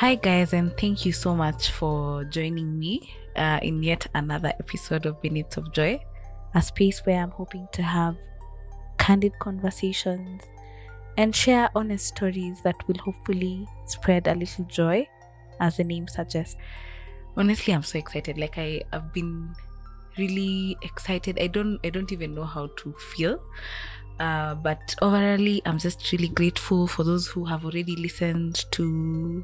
Hi, guys, and thank you so much for joining me uh, in yet another episode of Minutes of Joy, a space where I'm hoping to have candid conversations and share honest stories that will hopefully spread a little joy, as the name suggests. Honestly, I'm so excited. Like I, I've been really excited. I don't, I don't even know how to feel. Uh, but overall, I'm just really grateful for those who have already listened to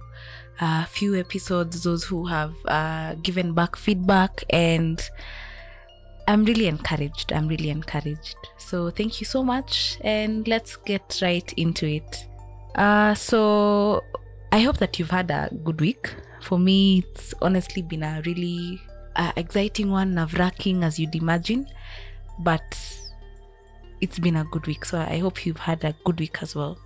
a few episodes, those who have uh, given back feedback, and I'm really encouraged. I'm really encouraged. So thank you so much, and let's get right into it. Uh, so I hope that you've had a good week. For me, it's honestly been a really uh, exciting one, nerve wracking as you'd imagine, but it's been a good week. So I hope you've had a good week as well.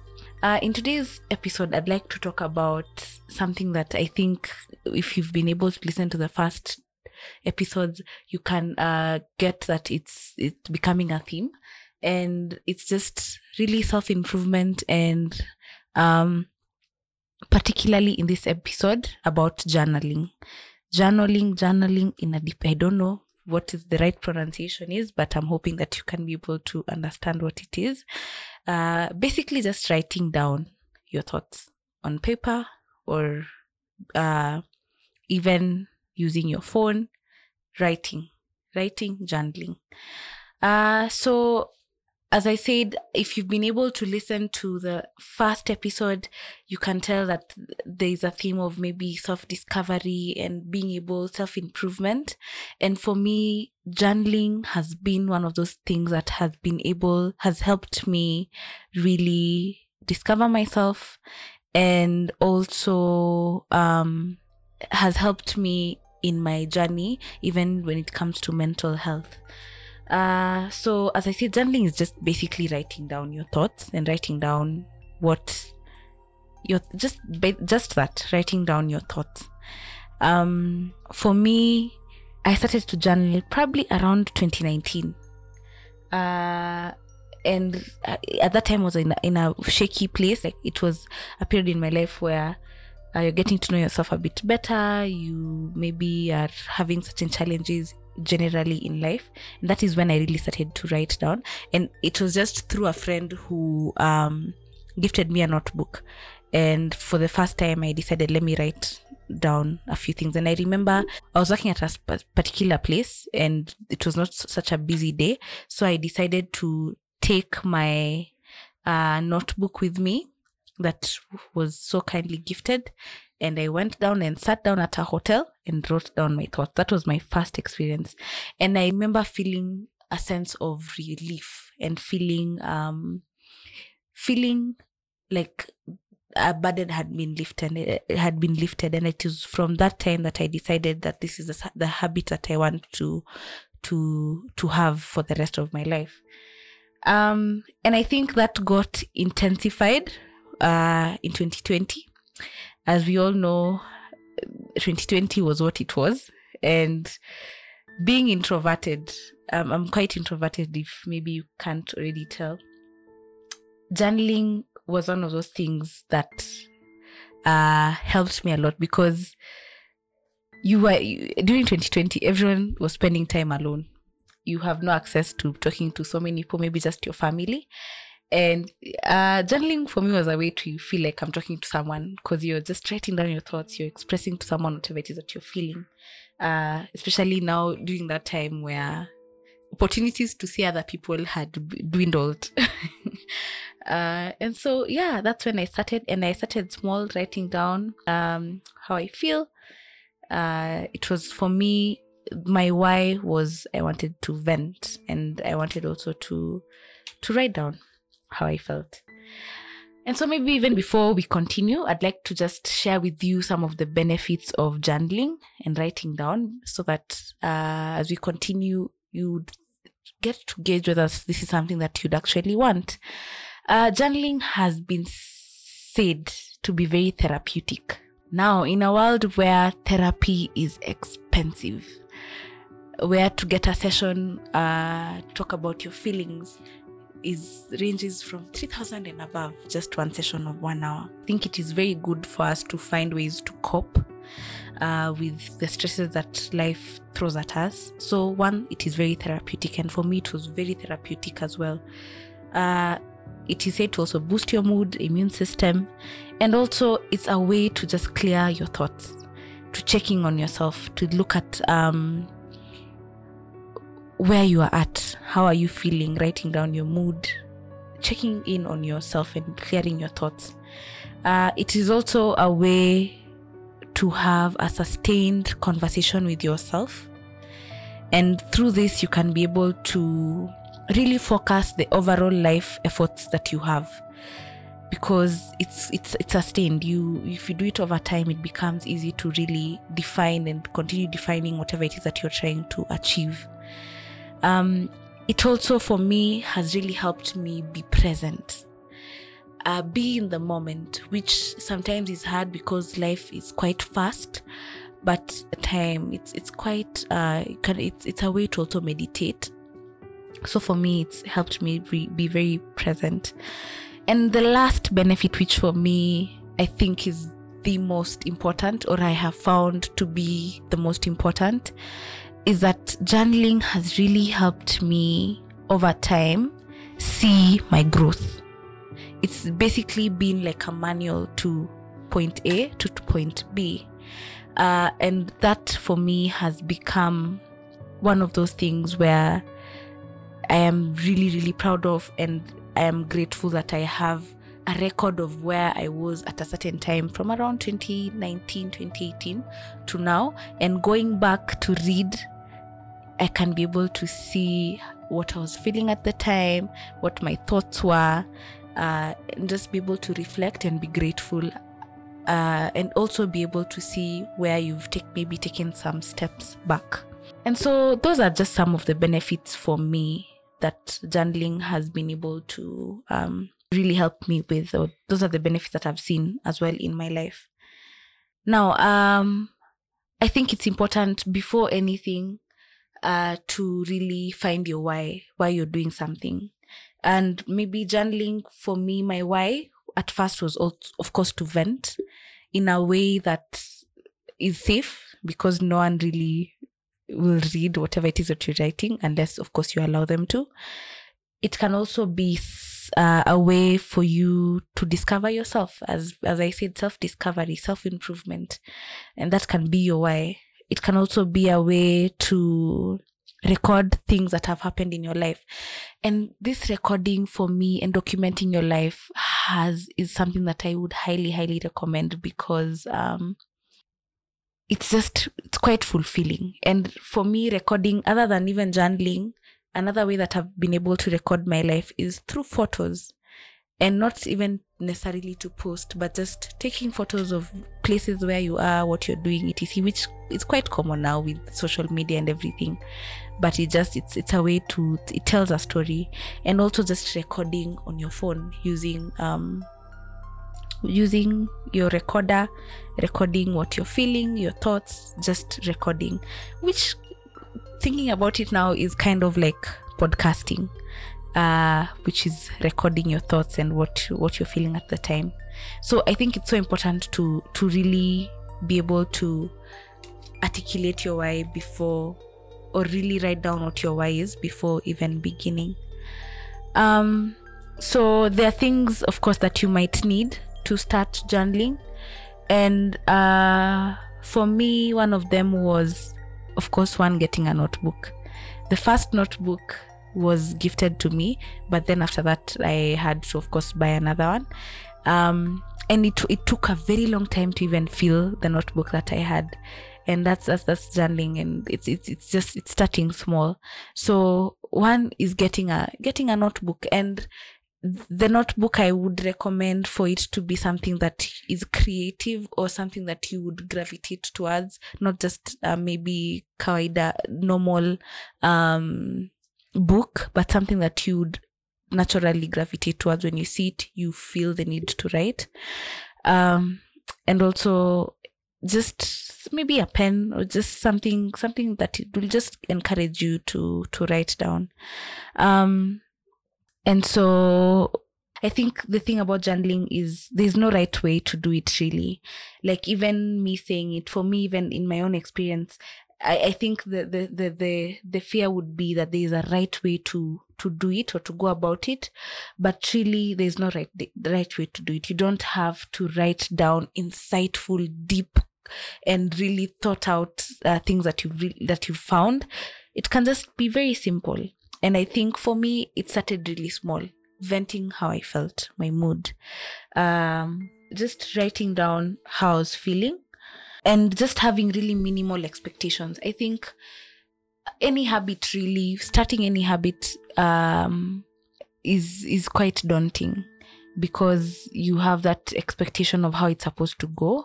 Uh, in today's episode, I'd like to talk about something that I think if you've been able to listen to the first episodes, you can uh, get that it's it's becoming a theme, and it's just really self improvement and um, particularly in this episode about journaling, journaling, journaling in a deep. I don't know what is the right pronunciation is, but I'm hoping that you can be able to understand what it is. Uh, basically, just writing down your thoughts on paper or uh, even using your phone, writing, writing, journaling. Uh, so, as I said, if you've been able to listen to the first episode, you can tell that there is a theme of maybe self discovery and being able self improvement. And for me, journaling has been one of those things that has been able, has helped me really discover myself and also um, has helped me in my journey, even when it comes to mental health. Uh, so as I said, journaling is just basically writing down your thoughts and writing down what your just just that writing down your thoughts. Um, for me, I started to journal probably around 2019. Uh, and at that time I was in a, in a shaky place. Like it was a period in my life where uh, you're getting to know yourself a bit better. You maybe are having certain challenges generally in life. And that is when i really started to write down. And it was just through a friend who um, gifted me a notebook. And for the first time i decided let me write down a few things. And i remember i was working at a particular place and it was not such a busy day. So i decided to take my uh, notebook with me that was so kindly gifted and I went down and sat down at a hotel and wrote down my thoughts. That was my first experience. And I remember feeling a sense of relief and feeling um feeling like a burden had been lifted it had been lifted and it was from that time that I decided that this is the, the habit that I want to to to have for the rest of my life. Um and I think that got intensified uh in 2020 as we all know, 2020 was what it was. And being introverted, um, I'm quite introverted if maybe you can't already tell. Journaling was one of those things that uh, helped me a lot because you were during 2020, everyone was spending time alone. You have no access to talking to so many people, maybe just your family and uh, journaling for me was a way to feel like I'm talking to someone because you're just writing down your thoughts, you're expressing to someone whatever it is that you're feeling. Uh, especially now during that time where opportunities to see other people had dwindled. uh, and so, yeah, that's when I started, and I started small, writing down um, how I feel. Uh, it was for me, my why was I wanted to vent, and I wanted also to to write down how I felt. And so, maybe even before we continue, I'd like to just share with you some of the benefits of journaling and writing down so that uh, as we continue, you'd get to gauge whether this is something that you'd actually want. Uh, journaling has been said to be very therapeutic. Now, in a world where therapy is expensive, where to get a session, uh, talk about your feelings is ranges from 3000 and above just one session of one hour. I think it is very good for us to find ways to cope uh, with the stresses that life throws at us. So one it is very therapeutic and for me it was very therapeutic as well. Uh, it is said to also boost your mood immune system and also it's a way to just clear your thoughts to checking on yourself to look at um, where you are at how are you feeling writing down your mood checking in on yourself and clearing your thoughts. Uh, it is also a way to have a sustained conversation with yourself. And through this you can be able to really focus the overall life efforts that you have. Because it's it's it's sustained. You if you do it over time it becomes easy to really define and continue defining whatever it is that you're trying to achieve um, it also for me has really helped me be present. Uh, be in the moment which sometimes is hard because life is quite fast but time it's it's quite uh, it's, it's a way to also meditate. So for me it's helped me re- be very present. And the last benefit which for me i think is the most important or i have found to be the most important is that journaling has really helped me over time see my growth. It's basically been like a manual to point a to point b. Uh, and that for me has become one of those things where I am really, really proud of, and I am grateful that I have a record of where I was at a certain time from around 2019, 2018 to now. And going back to read, I can be able to see what I was feeling at the time, what my thoughts were, uh, and just be able to reflect and be grateful. Uh, and also be able to see where you've take, maybe taken some steps back. And so, those are just some of the benefits for me that journaling has been able to um, really help me with. Or those are the benefits that I've seen as well in my life. Now, um, I think it's important before anything uh, to really find your why, why you're doing something. And maybe journaling for me, my why at first was, also, of course, to vent in a way that is safe because no one really will read whatever it is that you're writing, unless, of course, you allow them to. It can also be uh, a way for you to discover yourself, as as I said, self discovery, self improvement, and that can be your why. It can also be a way to record things that have happened in your life. And this recording for me and documenting your life has is something that i would highly highly recommend because um it's just it's quite fulfilling. And for me recording other than even journaling another way that i've been able to record my life is through photos. And not even necessarily to post but just taking photos of places where you are what you're doing etc which is quite common now with social media and everything. But it just it's it's a way to it tells a story. And also just recording on your phone using um using your recorder, recording what you're feeling, your thoughts, just recording, which thinking about it now is kind of like podcasting, uh, which is recording your thoughts and what what you're feeling at the time. So I think it's so important to to really be able to articulate your why before or really write down what your why is before even beginning. Um, so there are things, of course, that you might need to start journaling and uh, for me one of them was of course one getting a notebook. The first notebook was gifted to me but then after that i had to of course buy another one. Um, and it, it took a very long time to even fill the notebook that i had. And that's that's, that's journaling and it's it's it's just it's starting small. So one is getting a getting a notebook and the notebook I would recommend for it to be something that is creative or something that you would gravitate towards, not just uh, maybe kawaida normal um, book, but something that you would naturally gravitate towards when you see it, you feel the need to write. Um, and also just maybe a pen or just something something that will just encourage you to to write down um and so I think the thing about journaling is there's no right way to do it really. Like even me saying it, for me, even in my own experience, I, I think the, the, the, the, the fear would be that there is a right way to, to do it or to go about it. But really there's no right, the, right way to do it. You don't have to write down insightful, deep and really thought out uh, things that you've re- that you've found. It can just be very simple. And I think for me, it started really small, venting how I felt, my mood, um, just writing down how I was feeling, and just having really minimal expectations. I think any habit really starting any habit um, is is quite daunting because you have that expectation of how it's supposed to go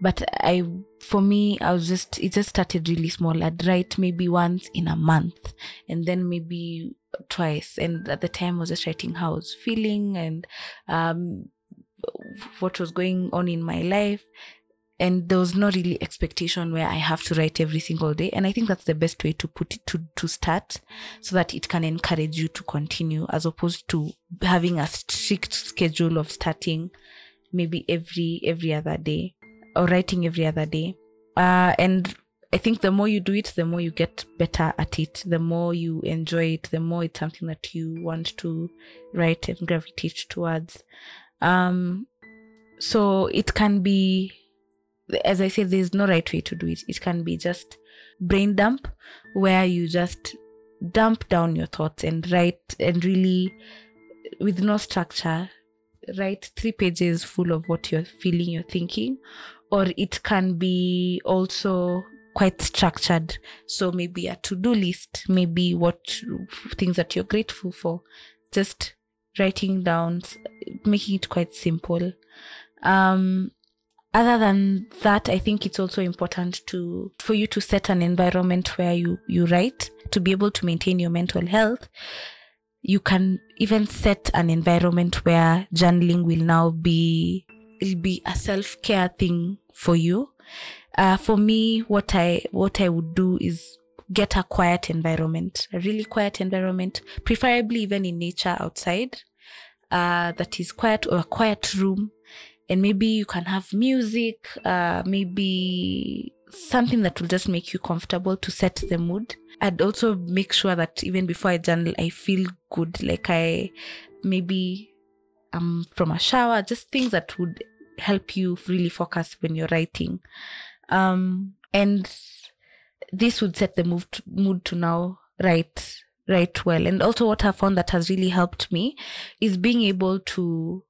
but i for me i was just it just started really small. I'd write maybe once in a month and then maybe twice. And at the time i was just writing how i was feeling and um what was going on in my life. And there was no really expectation where I have to write every single day. And I think that's the best way to put it to, to start so that it can encourage you to continue as opposed to having a strict schedule of starting maybe every, every other day or writing every other day. Uh, and I think the more you do it, the more you get better at it, the more you enjoy it, the more it's something that you want to write and gravitate towards. Um, so it can be as I said, there's no right way to do it. It can be just brain dump, where you just dump down your thoughts and write and really, with no structure, write three pages full of what you're feeling, you're thinking. Or it can be also quite structured. So maybe a to do list, maybe what things that you're grateful for, just writing down, making it quite simple. Um, other than that i think it's also important to for you to set an environment where you you write to be able to maintain your mental health you can even set an environment where journaling will now be it'll be a self-care thing for you. Uh, for me what i what i would do is get a quiet environment a really quiet environment preferably even in nature outside uh, that is quiet or a quiet room. And maybe you can have music uh, maybe something that will just make you comfortable to set the mood. I'd also make sure that even before i journal i feel good. Like i maybe i'm from a shower just things that would help you really focus when you're writing um, and this would set the mood to, mood to now write write well and also what i found that has really helped me is being able to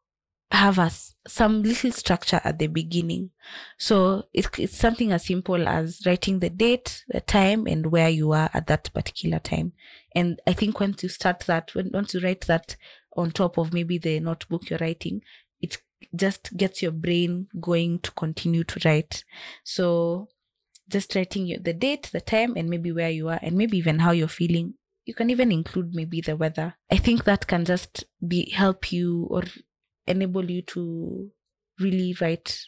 have a, some little structure at the beginning. So it, it's something as simple as writing the date, the time, and where you are at that particular time. And I think once you start that, when, once you write that on top of maybe the notebook you're writing, it just gets your brain going to continue to write. So just writing the date, the time, and maybe where you are, and maybe even how you're feeling. You can even include maybe the weather. I think that can just be help you or enable you to really write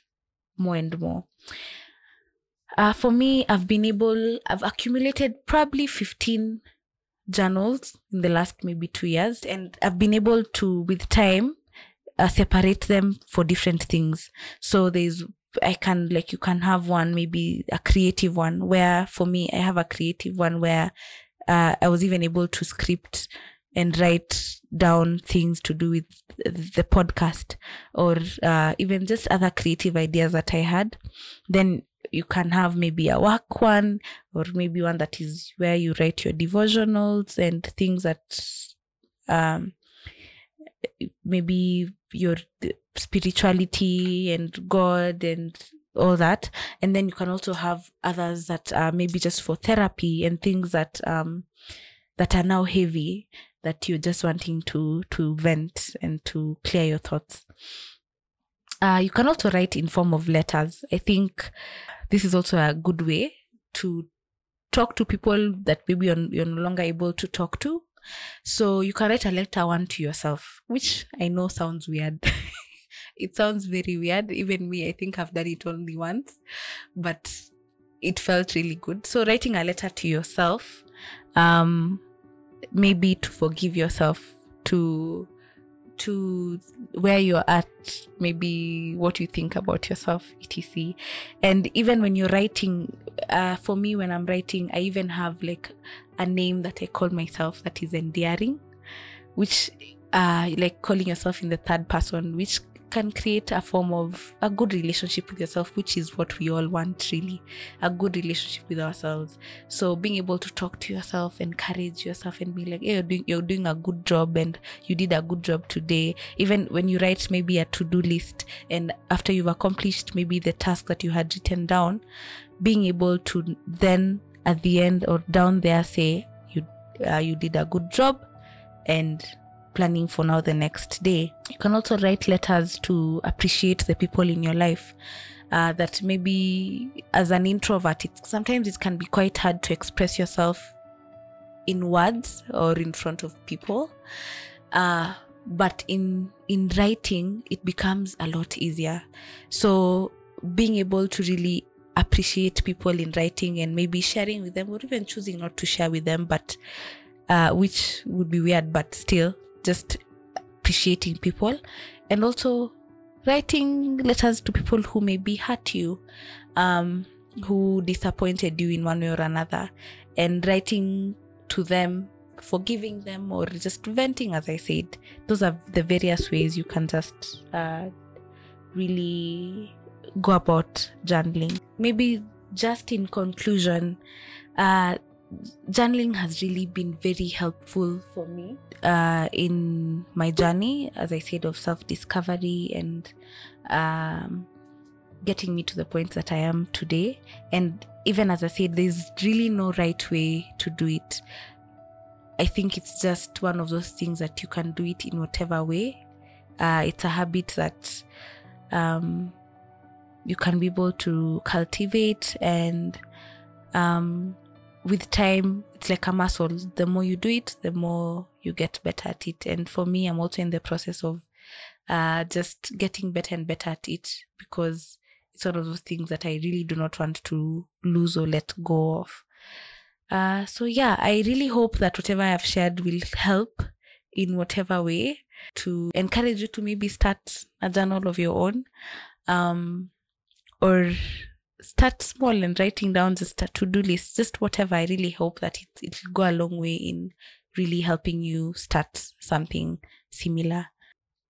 more and more. Uh, for me, I've been able, I've accumulated probably 15 journals in the last maybe two years, and I've been able to, with time, uh, separate them for different things. So there's, I can, like, you can have one, maybe a creative one, where for me, I have a creative one where uh, I was even able to script and write down things to do with the podcast or uh, even just other creative ideas that I had, then you can have maybe a work one or maybe one that is where you write your devotionals and things that um, maybe your spirituality and God and all that. And then you can also have others that are maybe just for therapy and things that um, that are now heavy that you're just wanting to to vent and to clear your thoughts. Uh, you can also write in form of letters. I think this is also a good way to talk to people that maybe you're, you're no longer able to talk to. So you can write a letter one to yourself, which I know sounds weird. it sounds very weird. Even me, I think I've done it only once, but it felt really good. So writing a letter to yourself, um, maybe to forgive yourself to to where you're at maybe what you think about yourself etc. And even when you're writing uh, for me when i'm writing i even have like a name that i call myself that is endearing which uh like calling yourself in the third person which can create a form of a good relationship with yourself, which is what we all want, really a good relationship with ourselves. So, being able to talk to yourself, encourage yourself, and be like, hey, you're doing, you're doing a good job, and you did a good job today. Even when you write maybe a to do list, and after you've accomplished maybe the task that you had written down, being able to then at the end or down there say, you, uh, you did a good job, and planning for now the next day. You can also write letters to appreciate the people in your life. Uh, that maybe as an introvert, it, sometimes it can be quite hard to express yourself in words or in front of people. Uh, but in in writing, it becomes a lot easier. So being able to really appreciate people in writing and maybe sharing with them, or even choosing not to share with them, but uh, which would be weird, but still just appreciating people and also writing letters to people who maybe hurt you um, who disappointed you in one way or another and writing to them forgiving them or just venting as i said. Those are the various ways you can just uh, really go about journaling. Maybe just in conclusion uh, journaling has really been very helpful for me uh, in my journey, as I said, of self discovery and um, getting me to the point that I am today. And even as I said, there's really no right way to do it. I think it's just one of those things that you can do it in whatever way. Uh, it's a habit that um, you can be able to cultivate and um, with time it's like a muscle. The more you do it the more you get better at it. And for me i'm also in the process of uh, just getting better and better at it because it's one of those things that i really do not want to lose or let go of. Uh, so yeah i really hope that whatever i have shared will help in whatever way to encourage you to maybe start a journal of your own um, or start small and writing down just a to-do list just whatever. I really hope that it, it'll go a long way in really helping you start something similar.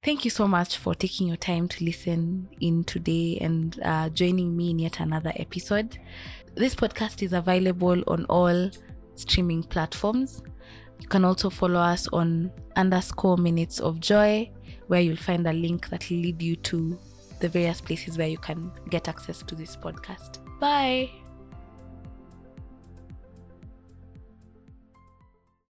Thank you so much for taking your time to listen in today and uh, joining me in yet another episode. This podcast is available on all streaming platforms. You can also follow us on underscore minutes of joy where you'll find a link that will lead you to the various places where you can get access to this podcast. Bye.